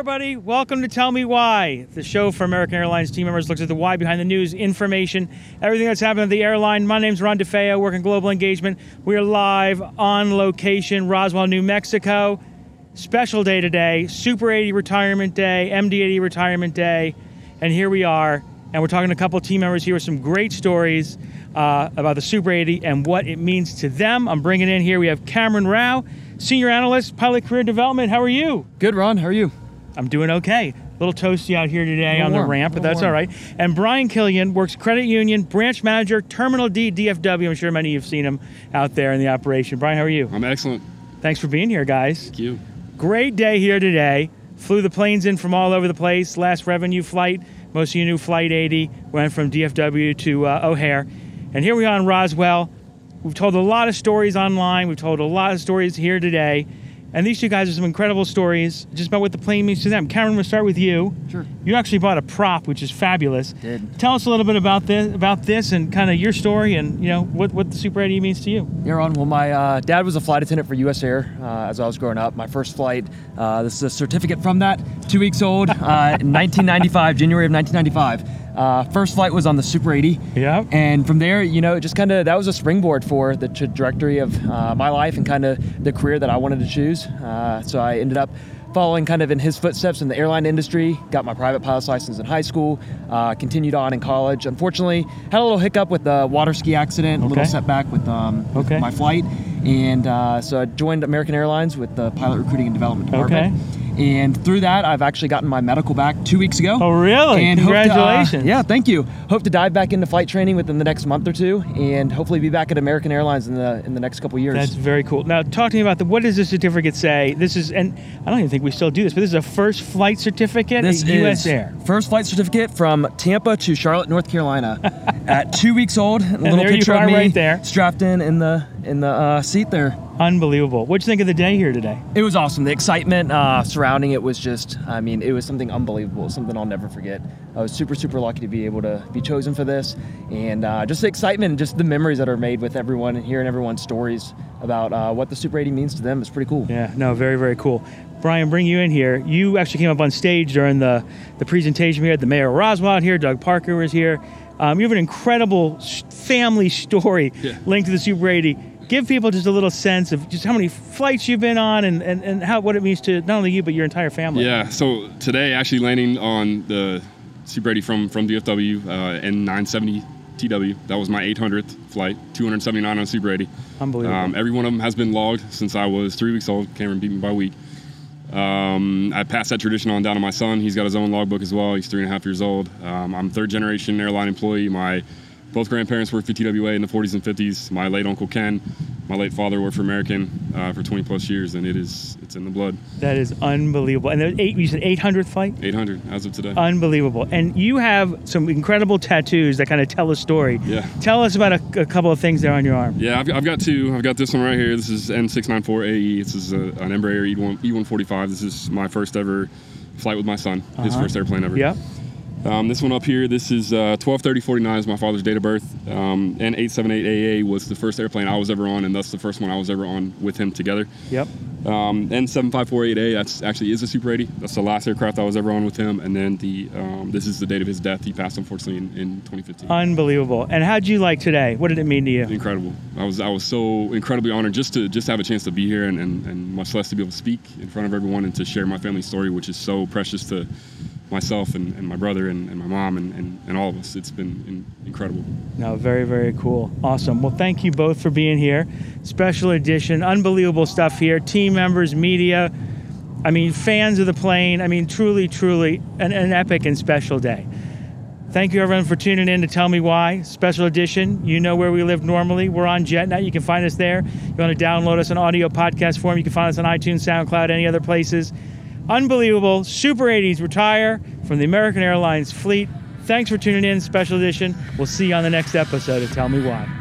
everybody. Welcome to Tell Me Why, the show for American Airlines team members looks at the why behind the news, information, everything that's happening at the airline. My name's Ron DeFeo, working global engagement. We are live on location, Roswell, New Mexico. Special day today, Super 80 retirement day, MD80 retirement day, and here we are. And we're talking to a couple team members here with some great stories uh, about the Super 80 and what it means to them. I'm bringing in here. We have Cameron Row, senior analyst, pilot career development. How are you? Good, Ron. How are you? I'm doing okay. A little toasty out here today Little on the ramp, but that's all warm. right. And Brian Kilian works credit union, branch manager, Terminal D, DFW. I'm sure many of you have seen him out there in the operation. Brian, how are you? I'm excellent. Thanks for being here, guys. Thank you. Great day here today. Flew the planes in from all over the place. Last revenue flight, most of you knew Flight 80, went from DFW to uh, O'Hare. And here we are in Roswell. We've told a lot of stories online. We've told a lot of stories here today. And these two guys have some incredible stories just about what the plane means to them. Cameron, we'll start with you. Sure. You actually bought a prop, which is fabulous. Did. Tell us a little bit about this, about this, and kind of your story, and you know what, what the Super 80 means to you. Yeah, Ron. Well, my uh, dad was a flight attendant for U.S. Air uh, as I was growing up. My first flight, uh, this is a certificate from that, two weeks old, uh, in 1995, January of 1995. Uh, first flight was on the Super 80. Yeah. And from there, you know, it just kind of that was a springboard for the trajectory of uh, my life and kind of the career that I wanted to choose. Uh, so I ended up following kind of in his footsteps in the airline industry. Got my private pilot's license in high school. Uh, continued on in college. Unfortunately, had a little hiccup with the water ski accident. A little setback with, um, with Okay. my flight, and uh, so I joined American Airlines with the pilot recruiting and development department. Okay. And through that, I've actually gotten my medical back two weeks ago. Oh, really? And hope to, uh, Congratulations. yeah, thank you. Hope to dive back into flight training within the next month or two, and hopefully be back at American Airlines in the in the next couple years. That's very cool. Now, talk to me about the what does this certificate say? This is, and I don't even think we still do this, but this is a first flight certificate This at U.S. Air. first flight certificate from Tampa to Charlotte, North Carolina, at two weeks old. A little there you picture are of me right there. strapped in in the in the uh, seat there. Unbelievable. What'd you think of the day here today? It was awesome. The excitement uh, surrounding it was just, I mean, it was something unbelievable, something I'll never forget. I was super, super lucky to be able to be chosen for this. And uh, just the excitement and just the memories that are made with everyone and hearing everyone's stories about uh, what the Super 80 means to them is pretty cool. Yeah, no, very, very cool. Brian, bring you in here. You actually came up on stage during the, the presentation. We had the mayor of Roswell out here, Doug Parker was here. Um, you have an incredible family story Yeah. linked to the Super 80. Give people just a little sense of just how many flights you've been on and, and, and how what it means to not only you, but your entire family. Yeah. So today, actually landing on the Super 80 from from DFW uh, N970 TW. That was my 800th flight. 279 on Super 80. Unbelievable. Um, every one of them has been logged since I was three weeks old. Cameron beat me by a week. Um, I passed that tradition on down to my son. He's got his own logbook as well. He's three and a half years old. Um, I'm third generation airline employee. My both grandparents worked for TWA in the 40s and 50s. My late uncle Ken, my late father worked for American uh, for 20 plus years, and it is it's in the blood. That is unbelievable. And there's eight, you said 800th flight? 800 as of today. Unbelievable. And you have some incredible tattoos that kind of tell a story. Yeah. Tell us about a, a couple of things there on your arm. Yeah, I've, I've got two. I've got this one right here. This is N694AE. E. This is a, an Embraer E E1, E145. This is my first ever flight with my son. His Uh-huh. first airplane ever. Yep. Um, this one up here, this is uh, 123049 is my father's date of birth. Um, and 878AA was the first airplane I was ever on, and that's the first one I was ever on with him together. Yep. Um, N7548A, that's actually is a Super 80. That's the last aircraft I was ever on with him. And then the um, this is the date of his death. He passed unfortunately in, in 2015. Unbelievable. And how'd you like today? What did it mean to you? incredible. I was I was so incredibly honored just to just have a chance to be here and, and, and much less to be able to speak in front of everyone and to share my family story, which is so precious to myself and, and my brother and, and my mom and, and, and all of us. It's been in, incredible. No, very, very cool. Awesome. Well, thank you both for being here. Special edition, unbelievable stuff here. Team members, media. I mean, fans of the plane. I mean, truly, truly an, an epic and special day. Thank you, everyone, for tuning in to Tell Me Why. Special edition. You know where we live normally. We're on JetNet. You can find us there. You want to download us on audio podcast form. You can find us on iTunes, SoundCloud, any other places. Unbelievable. Super 80s retire from the American Airlines fleet. Thanks for tuning in. Special edition. We'll see you on the next episode of Tell Me Why.